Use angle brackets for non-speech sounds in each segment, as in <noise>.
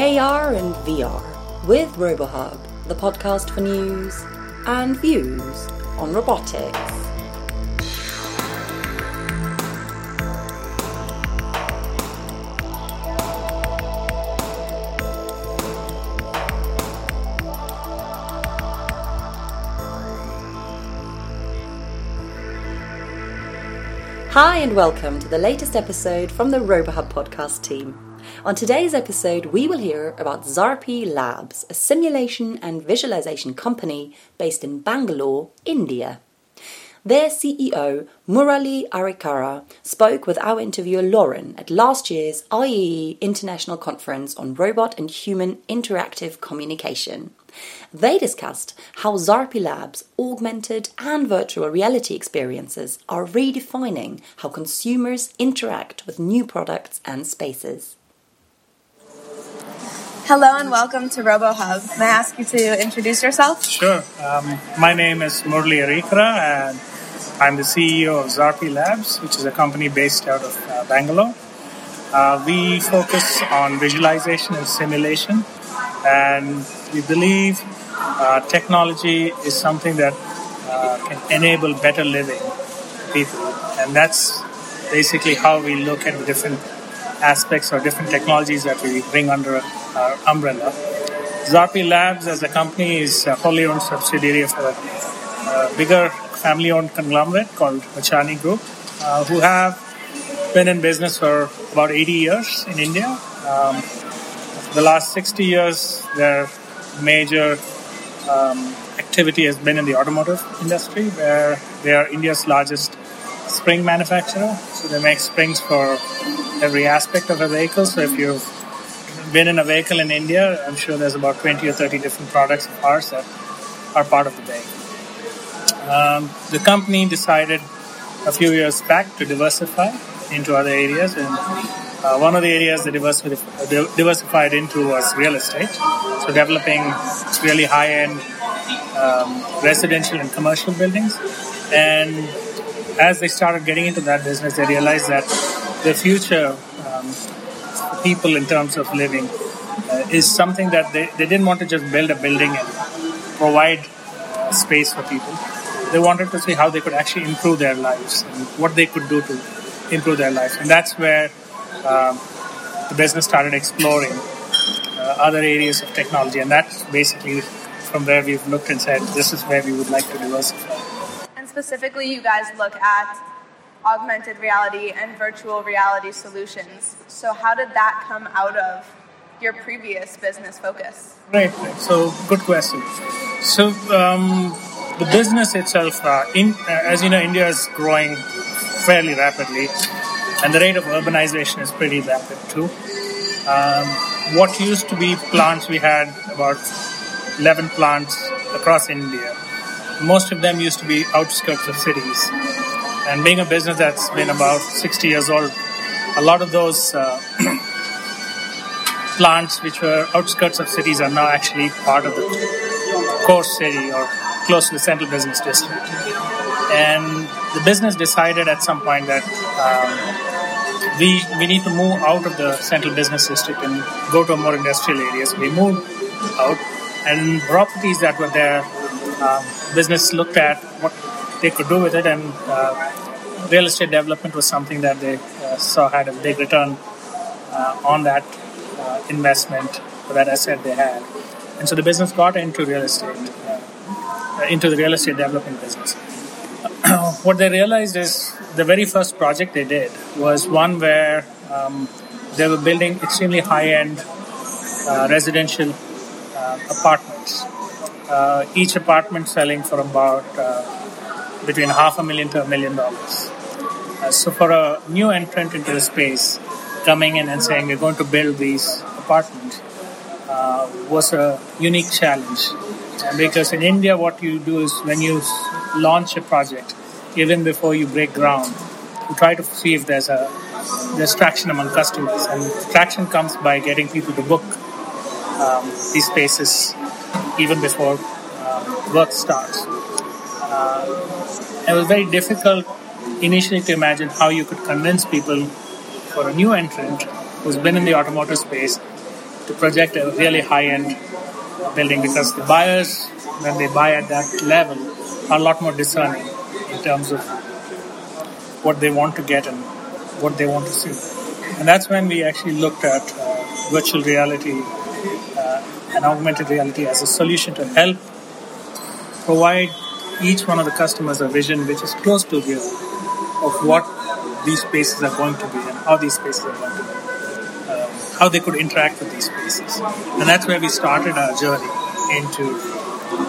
AR and VR with RoboHub, the podcast for news and views on robotics. Hi, and welcome to the latest episode from the RoboHub podcast team. On today's episode, we will hear about Xarpie Labs, a simulation and visualization company based in Bangalore, India. Their CEO, Murali Arikara, spoke with our interviewer Lauren at last year's IEEE International Conference on Robot and Human Interactive Communication. They discussed how Xarpie Labs' augmented and virtual reality experiences are redefining how consumers interact with new products and spaces. Hello and welcome to RoboHub. May I ask you to introduce yourself? Sure. Um, my name is Murli Arikara and I'm the CEO of Xarpie Labs, which is a company based out of uh, Bangalore. Uh, we focus on visualization and simulation, and we believe uh, technology is something that uh, can enable better living people, and that's basically how we look at the different aspects or different technologies that we bring under our umbrella. Xarpie Labs as a company is a wholly owned subsidiary of a, a bigger family owned conglomerate called Machani Group, uh, who have been in business for about 80 years in India. Um, the last 60 years, their major um, activity has been in the automotive industry, where they are India's largest spring manufacturer. So they make springs for every aspect of a vehicle. So if you've been in a vehicle in India, I'm sure there's about 20 or 30 different products of ours that are part of the vehicle. Um, the company decided a few years back to diversify into other areas, and uh, one of the areas they diversified into was real estate. So, developing really high end um, residential and commercial buildings. And as they started getting into that business, they realized that the future um, people in terms of living uh, is something that they, they didn't want to just build a building and provide uh, space for people. They wanted to see how they could actually improve their lives and what they could do to improve their lives. And that's where um, the business started exploring uh, other areas of technology. And that's basically from where we've looked and said, this is where we would like to diversify. And specifically, you guys look at augmented reality and virtual reality solutions. So, how did that come out of your previous business focus? Right. So, good question. So, um, the business itself, uh, in, uh, as you know, India is growing fairly rapidly, and the rate of urbanization is pretty rapid too. Um, what used to be plants, we had about 11 plants across India. Most of them used to be outskirts of cities and being a business that's been about 60 years old, a lot of those uh, <clears throat> plants which were outskirts of cities are now actually part of the core city or close to the central business district. And the business decided at some point that um, we we need to move out of the central business district and go to more industrial areas. We moved out, and properties that were there, um, business looked at what they could do with it, and uh, real estate development was something that they uh, saw had a big return uh, on that uh, investment or that asset they had. And so the business got into real estate, uh, into the real estate development business. <clears throat> what they realized is the very first project they did was one where um, they were building extremely high-end uh, residential uh, apartments. each apartment selling for about between half a million to a million dollars. Uh, so for a new entrant into the space, coming in and saying we're going to build these apartments uh, was a unique challenge. Uh, because in India, what you do is when you launch a project, even before you break ground, you try to see if there's a there's traction among customers, and traction comes by getting people to book um, these spaces even before uh, work starts. Uh, it was very difficult initially to imagine how you could convince people for a new entrant who's been in the automotive space to project a really high-end building because the buyers, when they buy at that level, are a lot more discerning in terms of what they want to get and what they want to see. And that's when we actually looked at uh, virtual reality uh, and augmented reality as a solution to help provide each one of the customers a vision which is close to real of what these spaces are going to be and how these spaces are going to be, um, how they could interact with these spaces. And that's where we started our journey into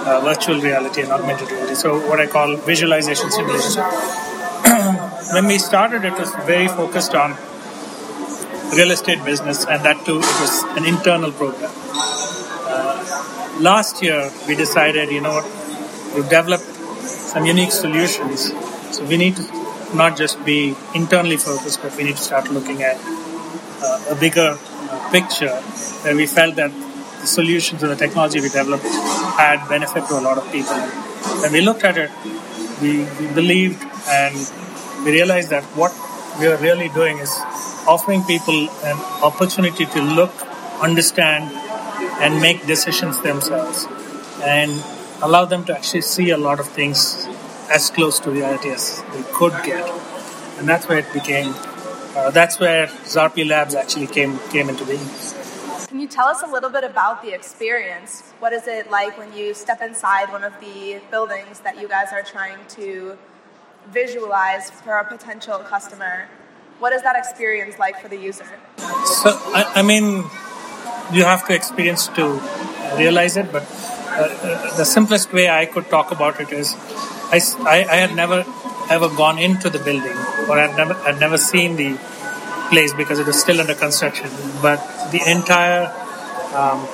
uh, virtual reality and augmented reality. So, what I call visualization simulation. <clears throat> when we started, it was very focused on real estate business, and that too, it was an internal program. Uh, last year, we decided, you know what, we've developed some unique solutions. So we need to not just be internally focused, but we need to start looking at uh, a bigger uh, picture where we felt that the solutions and the technology we developed had benefit to a lot of people. When we looked at it, we, we believed and we realized that what we are really doing is offering people an opportunity to look, understand, and make decisions themselves, and allow them to actually see a lot of things as close to reality as they could get. And that's where it became. Uh, that's where Xarpie Labs actually came came into being. Can you tell us a little bit about the experience? What is it like when you step inside one of the buildings that you guys are trying to visualize for a potential customer? What is that experience like for the user? So, I, I mean, you have to experience to realize it, but uh, the simplest way I could talk about it is I, I, I had never ever gone into the building or I'd never, I'd never seen the place because it was still under construction. But the entire um,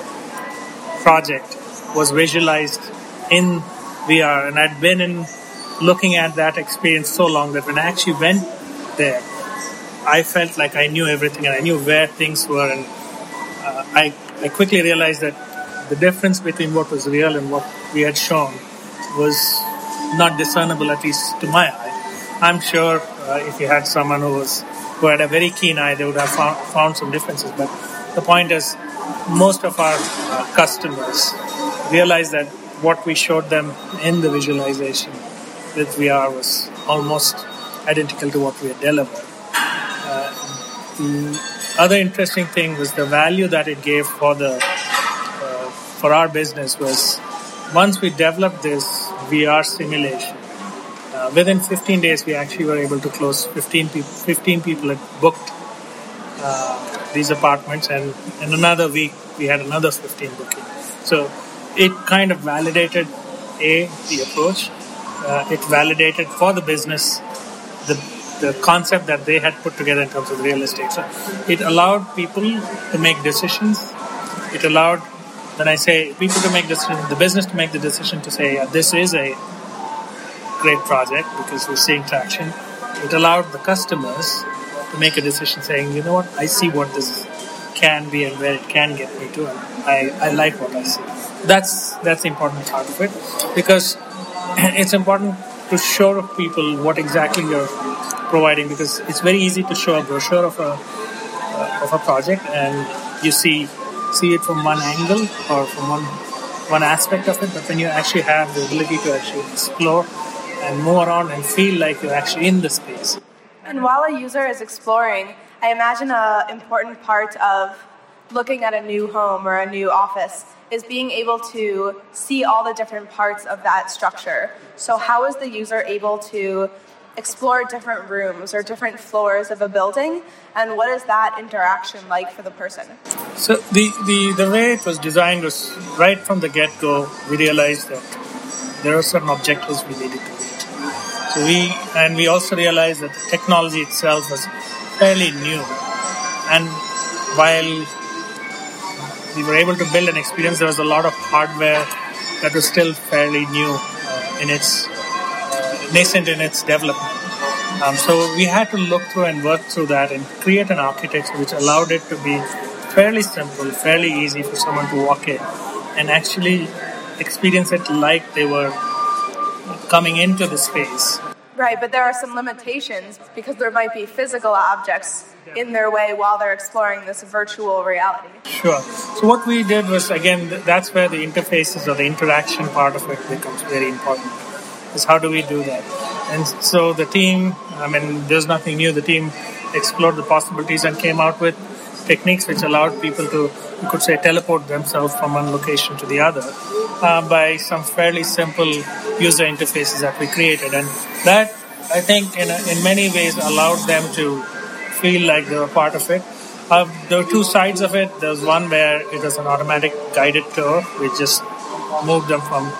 project was visualized in VR, and I'd been in looking at that experience so long that when I actually went there, I felt like I knew everything and I knew where things were, and uh, I I quickly realized that the difference between what was real and what we had shown was not discernible, at least to my eye. I'm sure uh, if you had someone who was who had a very keen eye, they would have found, found some differences. But the point is, most of our uh, customers realize that what we showed them in the visualization with VR was almost identical to what we had delivered. Uh, the other interesting thing was the value that it gave for the for our business was once we developed this VR simulation. Uh, within 15 days, we actually were able to close 15 people. 15 people had booked uh, these apartments, and in another week, we had another 15 booking. So it kind of validated a the approach. Uh, it validated for the business the the concept that they had put together in terms of real estate. So it allowed people to make decisions. It allowed when I say people to make decisions, the business to make the decision to say, yeah, this is a great project because we're seeing traction. It allowed the customers to make a decision saying, you know what, I see what this can be and where it can get me to, and I, I like what I see. That's that's the important part of it because <clears throat> it's important to show people what exactly you're providing because it's very easy to show a brochure of a uh, of a project and you see see it from one angle or from one one aspect of it, but when you actually have the ability to actually explore and move around and feel like you're actually in the space. And while a user is exploring, I imagine an important part of looking at a new home or a new office is being able to see all the different parts of that structure. So, how is the user able to explore different rooms or different floors of a building and what is that interaction like for the person? So the, the, the way it was designed was right from the get-go we realized that there are certain objectives we needed to meet. So we and we also realized that the technology itself was fairly new. And while we were able to build an experience there was a lot of hardware that was still fairly new uh, in its nascent in its development. Um, so we had to look through and work through that and create an architecture which allowed it to be fairly simple, fairly easy for someone to walk in and actually experience it like they were coming into the space. Right, but there are some limitations because there might be physical objects in their way while they're exploring this virtual reality. Sure. So what we did was again that's where the interfaces or the interaction part of it becomes very important. Is how do we do that? And so the team, I mean, there's nothing new. The team explored the possibilities and came out with techniques which allowed people to, you could say, teleport themselves from one location to the other uh, by some fairly simple user interfaces that we created. And that, I think, in, in many ways allowed them to feel like they were part of it. Uh, there were two sides of it. There's one where it was an automatic guided tour, which just moved them from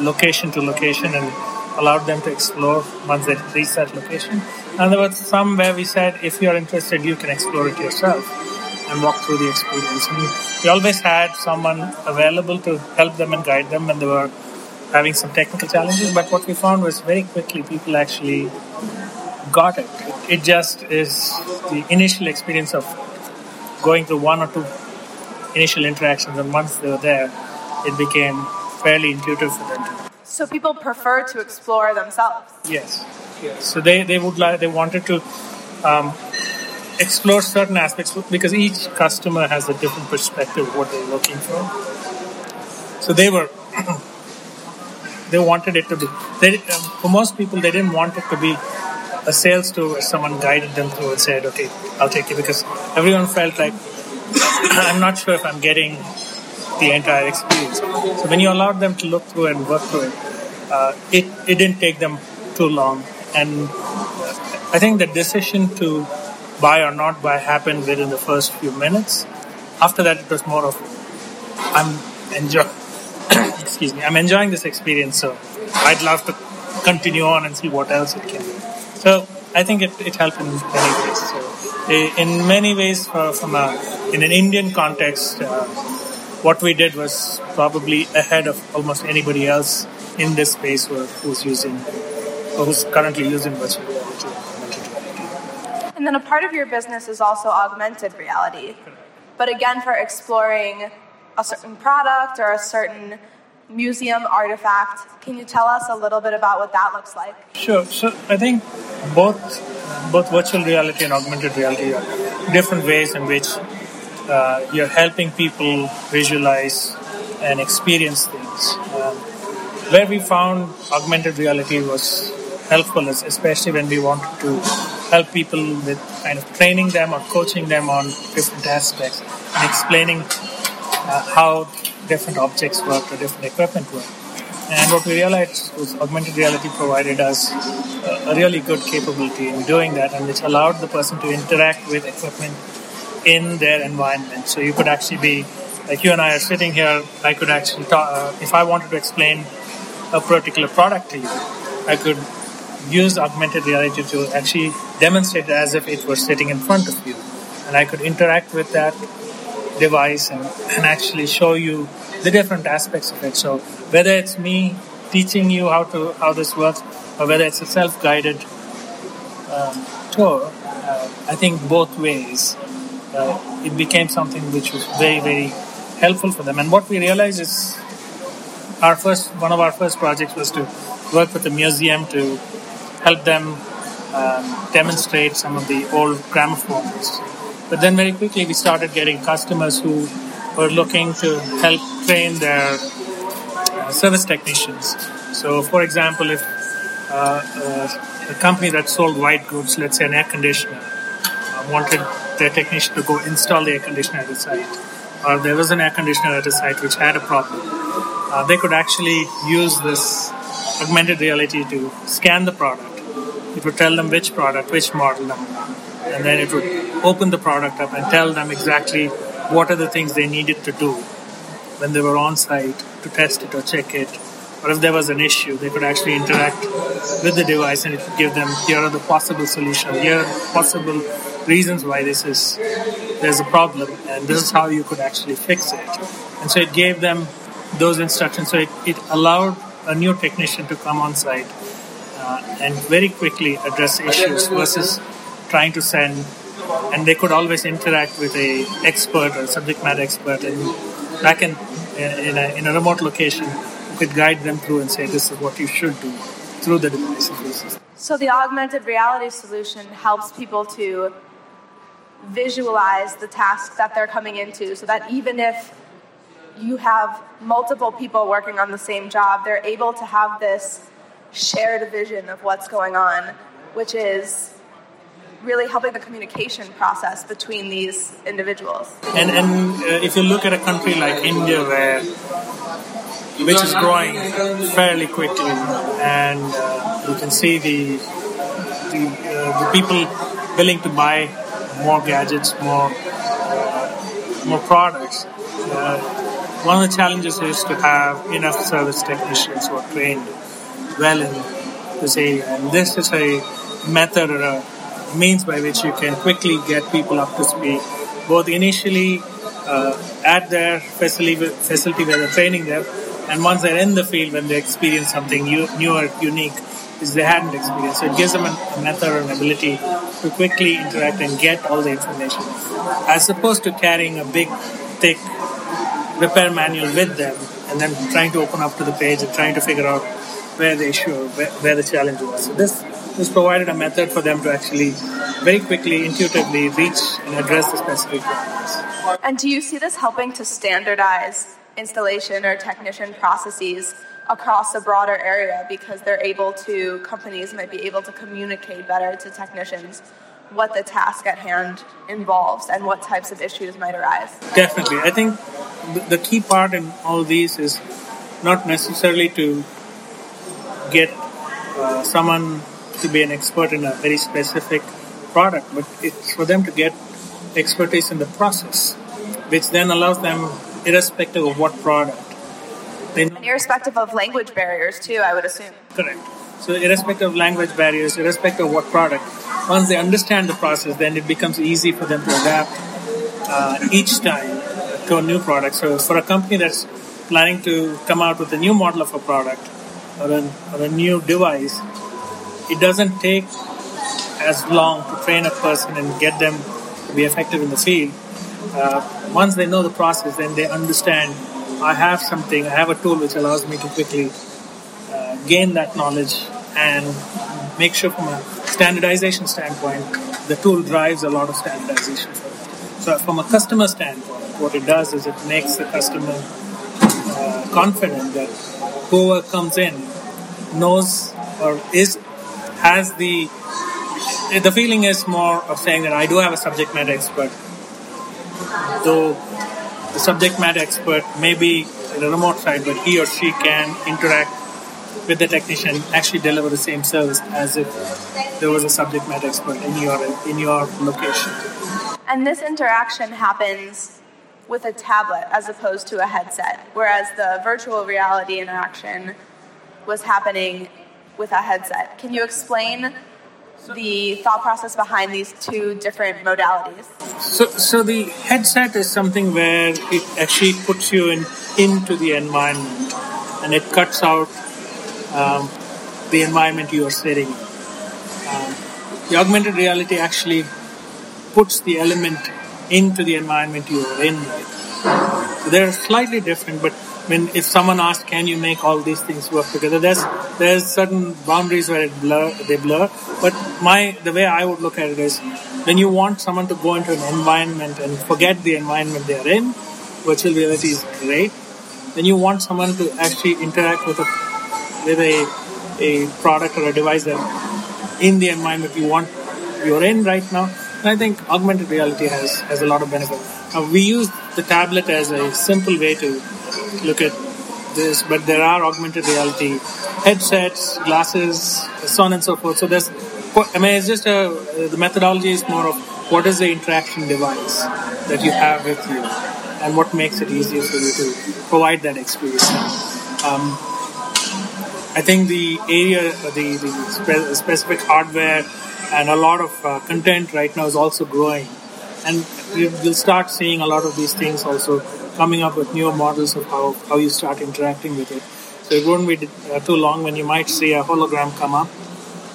location to location and allowed them to explore once they reach that location. And there was some where we said, if you're interested, you can explore it yourself and walk through the experience. And we always had someone available to help them and guide them when they were having some technical challenges. But what we found was very quickly people actually got it. It just is the initial experience of going through one or two initial interactions, and once they were there, it became fairly intuitive for them. So people prefer to explore themselves. Yes, yes. So they, they would like they wanted to um, explore certain aspects because each customer has a different perspective of what they're looking for. So they were <coughs> they wanted it to be they, um, for most people they didn't want it to be a sales tour where someone guided them through and said, "Okay, I'll take you," because everyone felt like <coughs> I'm not sure if I'm getting the entire experience. So when you allowed them to look through and work through it, uh, it it didn't take them too long, and I think the decision to buy or not buy happened within the first few minutes. After that, it was more of I'm enjoy. <coughs> excuse me. I'm enjoying this experience, so I'd love to continue on and see what else it can do. So I think it, it helped in many ways. So in many ways, uh, from a in an Indian context, uh, what we did was probably ahead of almost anybody else in this space who, who's using or who's currently using virtual reality. And then a part of your business is also augmented reality. But again, for exploring a certain product or a certain museum artifact, can you tell us a little bit about what that looks like? Sure. So I think both both virtual reality and augmented reality are different ways in which uh, you're helping people visualize and experience things. Um, where we found augmented reality was helpful, especially when we wanted to help people with kind of training them or coaching them on different aspects and explaining uh, how different objects work or different equipment work. And what we realized was augmented reality provided us a, a really good capability in doing that, and which allowed the person to interact with equipment in their environment. So you could actually be, like you and I are sitting here, I could actually talk, uh, if I wanted to explain a particular product to you, I could use augmented reality to actually demonstrate as if it were sitting in front of you. And I could interact with that device and, and actually show you the different aspects of it. So whether it's me teaching you how to how this works, or whether it's a self-guided um, tour, uh, I think both ways uh, it became something which was very very helpful for them. And what we realized is our first one of our first projects was to work with the museum to help them um, demonstrate some of the old gramophones but then very quickly we started getting customers who were looking to help train their uh, service technicians. So, for example, if uh, uh, a company that sold white goods, let's say an air conditioner, wanted their technician to go install the air conditioner at the site, or there was an air conditioner at a site which had a problem, uh, they could actually use this augmented reality to scan the product. It would tell them which product, which model number, and then it would open the product up and tell them exactly what are the things they needed to do when they were on site to test it or check it. Or if there was an issue, they could actually interact with the device and it would give them here are the possible solutions, here are possible reasons why this is there's a problem, and this is how you could actually fix it. And so it gave them those instructions. So it, it allowed a new technician to come on site uh, and very quickly address issues versus trying to send and they could always interact with a expert or subject matter expert and back in in a, in a remote location could guide them through and say this is what you should do through the device. So the augmented reality solution helps people to visualize the task that they're coming into so that even if you have multiple people working on the same job, they're able to have this shared vision of what's going on, which is really helping the communication process between these individuals. And, and uh, if you look at a country like India, where which is growing fairly quickly, and uh, you can see the the, uh, the, people willing to buy more gadgets, more uh, more products. Uh, one of the challenges is to have enough service technicians who are trained well in this area, and this is a method or a means by which you can quickly get people up to speed, both initially uh, at their facility, facility where they're training them, and once they're in the field when they experience something new, new or unique is they hadn't experienced. So it gives them a method or an ability to quickly interact and get all the information, as opposed to carrying a big, thick repair manual with them and then trying to open up to the page and trying to figure out where the issue where, where the challenge was. So this this provided a method for them to actually very quickly, intuitively reach and address the specific problems. And do you see this helping to standardize installation or technician processes across a broader area because they're able to, companies might be able to communicate better to technicians what the task at hand involves and what types of issues might arise? Definitely. I think the key part in all these is not necessarily to get uh, someone to be an expert in a very specific product, but it's for them to get expertise in the process, which then allows them, irrespective of what product. They and irrespective of language barriers, too, I would assume. Correct. So, irrespective of language barriers, irrespective of what product, once they understand the process, then it becomes easy for them to adapt uh, each time to a new product. So, for a company that's planning to come out with a new model of a product or a, or a new device, it doesn't take as long to train a person and get them to be effective in the field. Uh, once they know the process, then they understand I have something, I have a tool which allows me to quickly uh, gain that knowledge and make sure from a standardization standpoint, the tool drives a lot of standardization. So, from a customer standpoint, what it does is it makes the customer uh, confident that whoever comes in knows or is has the the feeling is more of saying that I do have a subject matter expert, though the subject matter expert may be the remote side, but he or she can interact with the technician, actually deliver the same service as if there was a subject matter expert in your in your location. And this interaction happens with a tablet as opposed to a headset, whereas the virtual reality interaction was happening with a headset. Can you explain the thought process behind these two different modalities? So, so the headset is something where it actually puts you in into the environment, and it cuts out um, the environment you are sitting in. Um, the augmented reality actually puts the element into the environment you are in. So they're slightly different, but when if someone asks, "Can you make all these things work together?" There's there's certain boundaries where it blur they blur. But my the way I would look at it is, when you want someone to go into an environment and forget the environment they are in, virtual reality is great. When you want someone to actually interact with a with a a product or a device that in the environment you want you're in right now. And I think augmented reality has, has a lot of benefit. Uh, we use the tablet as a simple way to look at this, but there are augmented reality headsets, glasses, so on and so forth. So there's, I mean, it's just a, the methodology is more of what is the interaction device that you have with you and what makes it easier for you to provide that experience. Um, I think the area, the, the spe- specific hardware and a lot of uh, content right now is also growing. And you'll start seeing a lot of these things also coming up with newer models of how, how you start interacting with it. So it won't be uh, too long when you might see a hologram come up,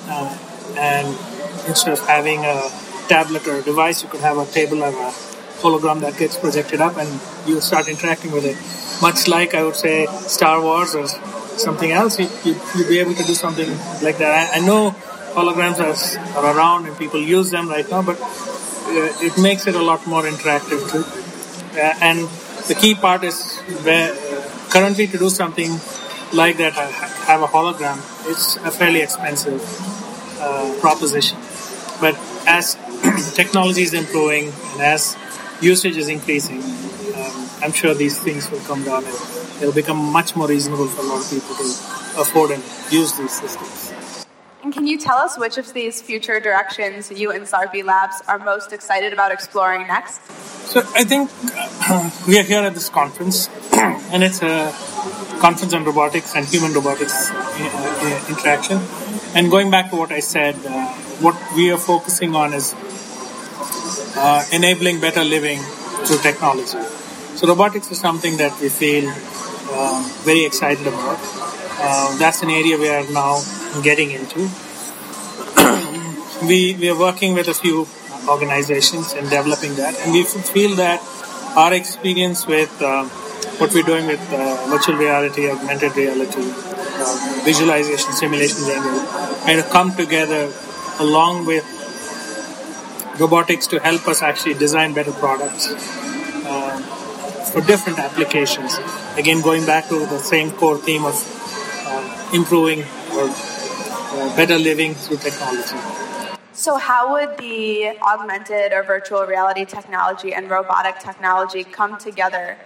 uh, and instead of having a tablet or a device, you could have a table or a hologram that gets projected up, and you start interacting with it. Much like I would say Star Wars or something else, you, you, you'll be able to do something like that. I, I know holograms are, are around and people use them right now, but uh, it makes it a lot more interactive too. Uh, and the key part is where currently to do something like that, uh, have a hologram, it's a fairly expensive uh, proposition. But as <clears throat> technology is improving and as usage is increasing, um, I'm sure these things will come down and it'll become much more reasonable for a lot of people to afford and use these systems. And can you tell us which of these future directions you and Xarpie Labs are most excited about exploring next? So I think uh, <clears throat> we are here at this conference, <clears throat> and it's a conference on robotics and human robotics uh, interaction. And going back to what I said, uh, what we are focusing on is uh, enabling better living through technology. So robotics is something that we feel uh, very excited about. Uh, that's an area we are now getting into. <clears throat> we, we are working with a few organizations and developing that, and we feel that our experience with uh, what we're doing with uh, virtual reality, augmented reality, uh, visualization, simulation, general, kind of come together along with robotics to help us actually design better products uh, for different applications. Again, going back to the same core theme of uh, improving or uh, better living through technology. So, how would the augmented or virtual reality technology and robotic technology come together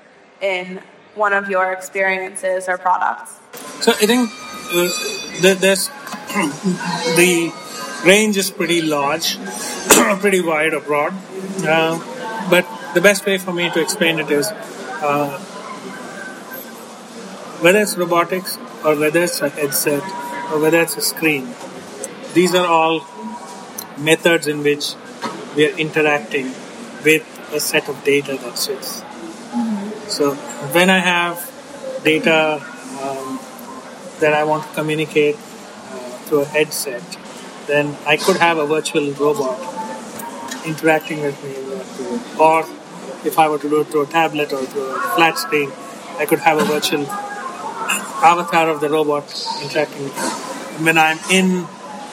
in one of your experiences or products? So, I think uh, there's <clears throat> the range is pretty large, <clears throat> pretty wide or broad. Uh, but the best way for me to explain it is uh, whether it's robotics or whether it's a headset or whether it's a screen, these are all methods in which we are interacting with a set of data that sits. So when I have data um, that I want to communicate uh, through a headset, then I could have a virtual robot interacting with me. Or if I were to do it through a tablet or through a flat screen, I could have a virtual avatar of the robot interacting with when I'm in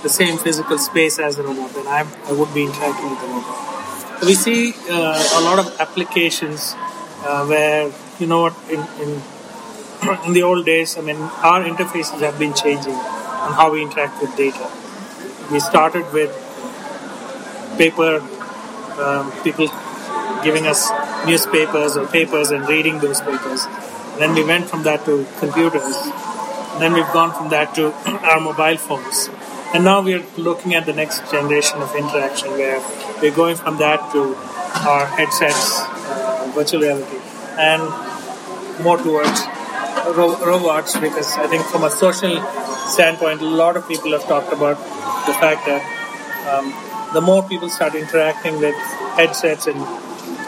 the same physical space as the robot, then I'm, I would be interacting with the robot. So we see uh, a lot of applications uh, where, you know what, in, in, <clears throat> in the old days, I mean, our interfaces have been changing on how we interact with data we started with paper, um, people giving us newspapers or papers and reading those papers. Then we went from that to computers. Then we've gone from that to <clears throat> our mobile phones. And now we're looking at the next generation of interaction where we're going from that to our headsets, uh, virtual reality, and more towards ro- robots because I think from a social standpoint, a lot of people have talked about the fact that um, the more people start interacting with headsets and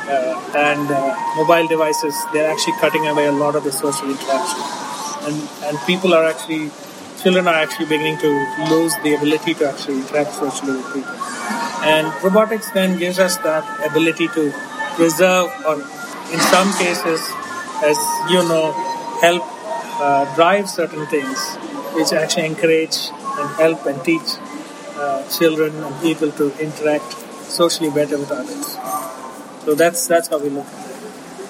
and uh, mobile devices, they're actually cutting away a lot of the social interaction, and and people are actually children are actually beginning to lose the ability to actually interact socially with people. And robotics then gives us that ability to preserve, or in some cases, as you know, help uh, drive certain things, which actually encourage and help and teach uh, children and people to interact socially better with others. So that's that's how we look.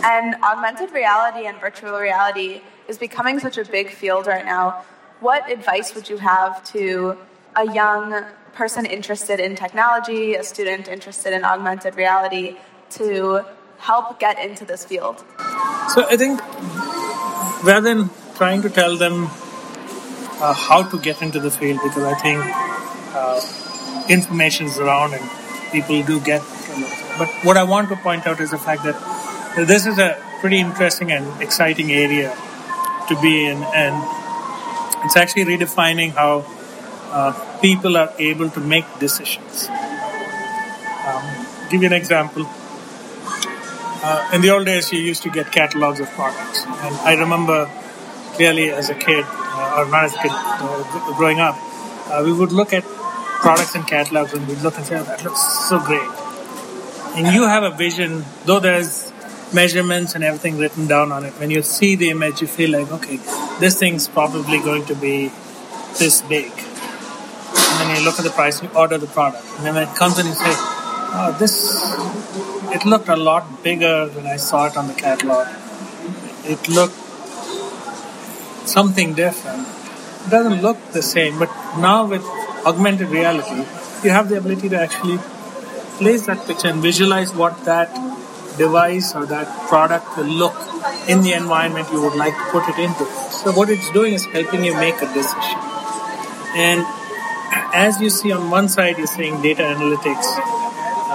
And augmented reality and virtual reality is becoming such a big field right now. What advice would you have to a young person interested in technology, a student interested in augmented reality, to help get into this field? So I think rather than trying to tell them uh, how to get into the field, because I think uh, information is around and people do get. But what I want to point out is the fact that this is a pretty interesting and exciting area to be in, and it's actually redefining how uh, people are able to make decisions. Um, give you an example. Uh, in the old days, you used to get catalogs of products, and I remember clearly as a kid, uh, or not as a kid, uh, growing up, uh, we would look at products and catalogs and we'd look and say, oh, that looks so great. And you have a vision, though there's measurements and everything written down on it. When you see the image, you feel like, okay, this thing's probably going to be this big. And then you look at the price, you order the product. And then when it comes in, you say, oh, this, it looked a lot bigger when I saw it on the catalog. It looked something different. It doesn't look the same, but now with augmented reality, you have the ability to actually place that picture and visualize what that device or that product will look in the environment you would like to put it into. So what it's doing is helping you make a decision. And as you see on one side, you're seeing data analytics,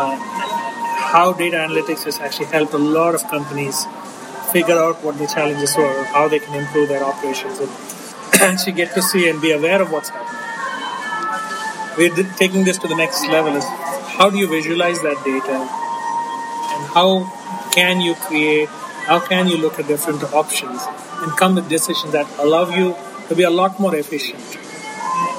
uh, how data analytics has actually helped a lot of companies figure out what the challenges were, how they can improve their operations, and <clears throat> actually get to see and be aware of what's happening. We're taking this to the next level is how do you visualize that data and how can you create how can you look at different options and come with decisions that allow you to be a lot more efficient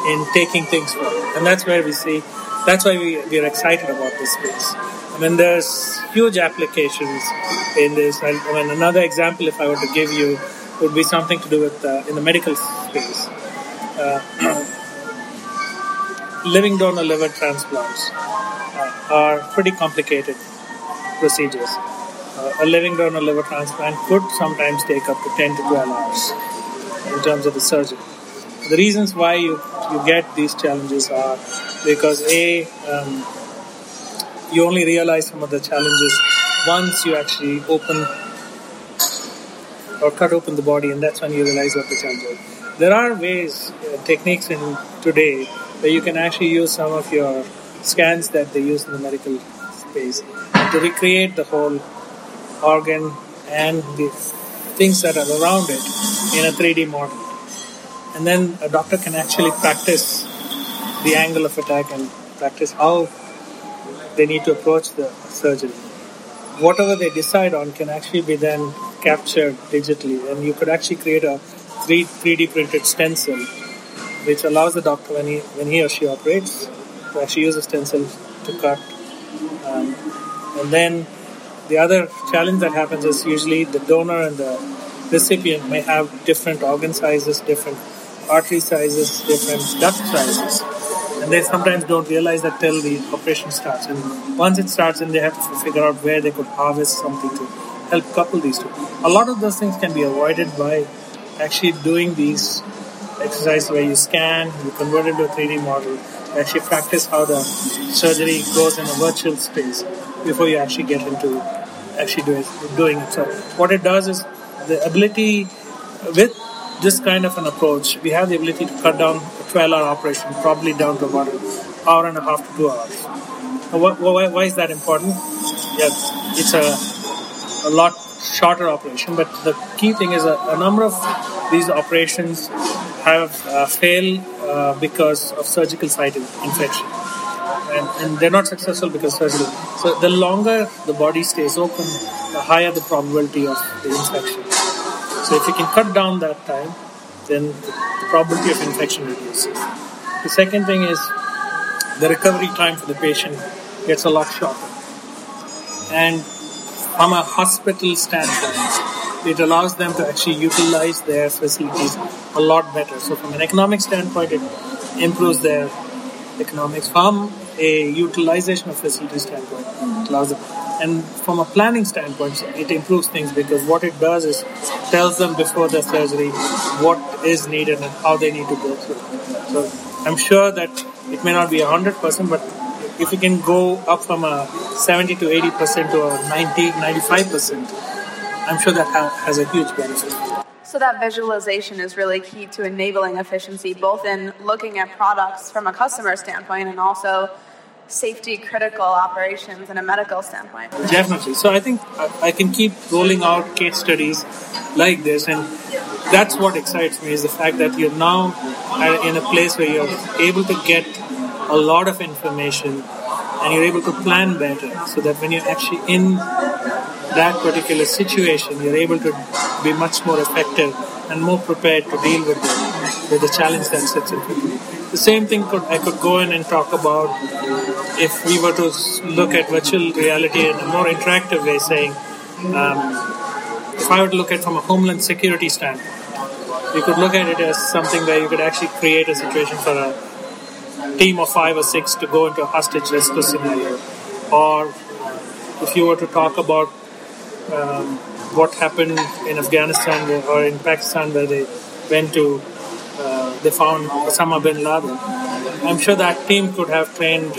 in taking things forward? And that's where we see, that's why we, we are excited about this space. I mean, there's huge applications in this. I mean, another example, if I were to give you, would be something to do with uh, in the medical space. Uh, <clears throat> living donor liver transplants are pretty complicated procedures uh, a living donor liver transplant could sometimes take up to 10 to 12 hours in terms of the surgery. The reasons why you, you get these challenges are because A, um, you only realize some of the challenges once you actually open or cut open the body, and that's when you realize what the challenge is. There are ways, uh, techniques in today where you can actually use some of your scans that they use in the medical space to recreate the whole organ and the things that are around it in a 3D model. And then a doctor can actually practice the angle of attack and practice how they need to approach the surgery. Whatever they decide on can actually be then captured digitally, and you could actually create a 3, 3D printed stencil which allows the doctor when he, when he or she operates to actually use a stencil to cut. Um, and then the other challenge that happens is usually the donor and the recipient may have different organ sizes, different artery sizes, different duct sizes. And they sometimes don't realize that till the operation starts. And once it starts, then they have to figure out where they could harvest something to help couple these two. A lot of those things can be avoided by actually doing these exercises where you scan, you convert it to a 3D model, actually practice how the surgery goes in a virtual space before you actually get into actually doing, doing it. So what it does is the ability with this kind of an approach, we have the ability to cut down a 12 hour operation probably down to about an hour and a half to two hours. Why, why is that important? Yes, it's a, a lot shorter operation, but the key thing is a, a number of these operations have uh, failed uh, because of surgical site infection and, and they're not successful because surgery. So the longer the body stays open, the higher the probability of the infection. So if you can cut down that time, then the probability of infection reduces. The second thing is the recovery time for the patient gets a lot shorter. And from a hospital standpoint, it allows them to actually utilize their facilities a lot better. So from an economic standpoint, it improves their economics. From a utilization of facilities standpoint, allows them. And from a planning standpoint, it improves things because what it does is tells them before the surgery what is needed and how they need to go through. So I'm sure that it may not be 100%, but if you can go up from a 70 to 80% to a 90, 95%, I'm sure that has a huge benefit. So that visualization is really key to enabling efficiency, both in looking at products from a customer standpoint and also safety critical operations in a medical standpoint. Definitely. So I think I can keep rolling out case studies like this, and that's what excites me is the fact that you're now in a place where you're able to get a lot of information and you're able to plan better so that when you're actually in that particular situation, you're able to be much more effective and more prepared to deal with the, with the challenge that sits in front of you. The same thing could I could go in and talk about if we were to look at virtual reality in a more interactive way, saying um, if I were to look at it from a homeland security standpoint, you could look at it as something where you could actually create a situation for a team of five or six to go into a hostage rescue scenario. Or if you were to talk about um, what happened in Afghanistan or in Pakistan where they went to, uh, they found Osama bin Laden, I'm sure that team could have trained.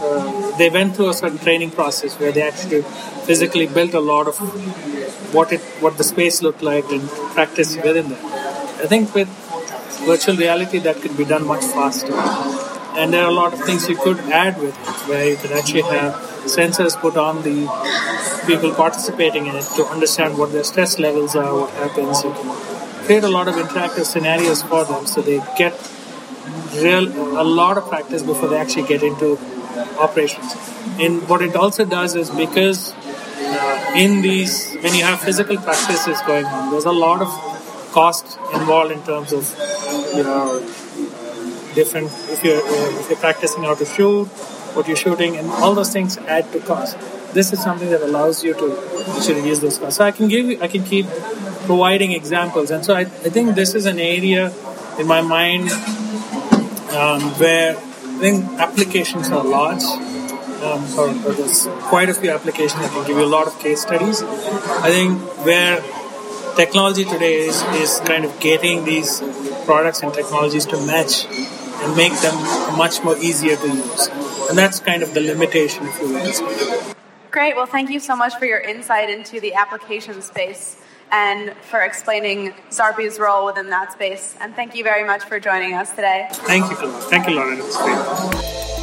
Uh, they went through a certain training process where they actually physically built a lot of what it what the space looked like and practiced within that. I think with virtual reality that could be done much faster. And there are a lot of things you could add with it, where you could actually have sensors put on the people participating in it to understand what their stress levels are, what happens. You can create a lot of interactive scenarios for them so they get real a lot of practice before they actually get into operations. And what it also does is because uh, in these, when you have physical practices going on, there's a lot of cost involved in terms of you know different if you're uh, if you're practicing how to shoot, what you're shooting, and all those things add to cost. This is something that allows you to actually use those costs. So I can give you, I can keep providing examples, and so I, I think this is an area in my mind um, where I think applications are large. Um, or, there's quite a few applications. I can give you a lot of case studies. I think where technology today is, is kind of getting these products and technologies to match and make them much more easier to use. And that's kind of the limitation, if you will. Great. Well, thank you so much for your insight into the application space and for explaining Xarpie's role within that space. And thank you very much for joining us today. Thank you, Thank you, Lauren.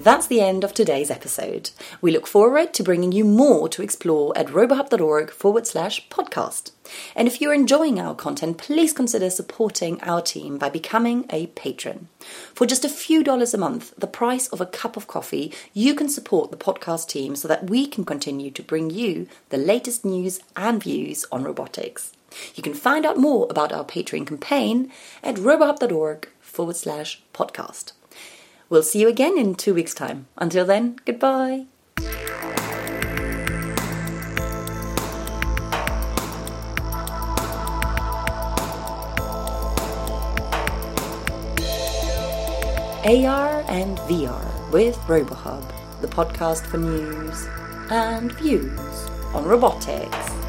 That's the end of today's episode. We look forward to bringing you more to explore at robohub.org forward slash podcast. And if you're enjoying our content, please consider supporting our team by becoming a patron. For just a few dollars a month, the price of a cup of coffee, you can support the podcast team so that we can continue to bring you the latest news and views on robotics. You can find out more about our Patreon campaign at robohub.org forward slash podcast. We'll see you again in two weeks' time. Until then, goodbye. AR and VR with RoboHub, the podcast for news and views on robotics.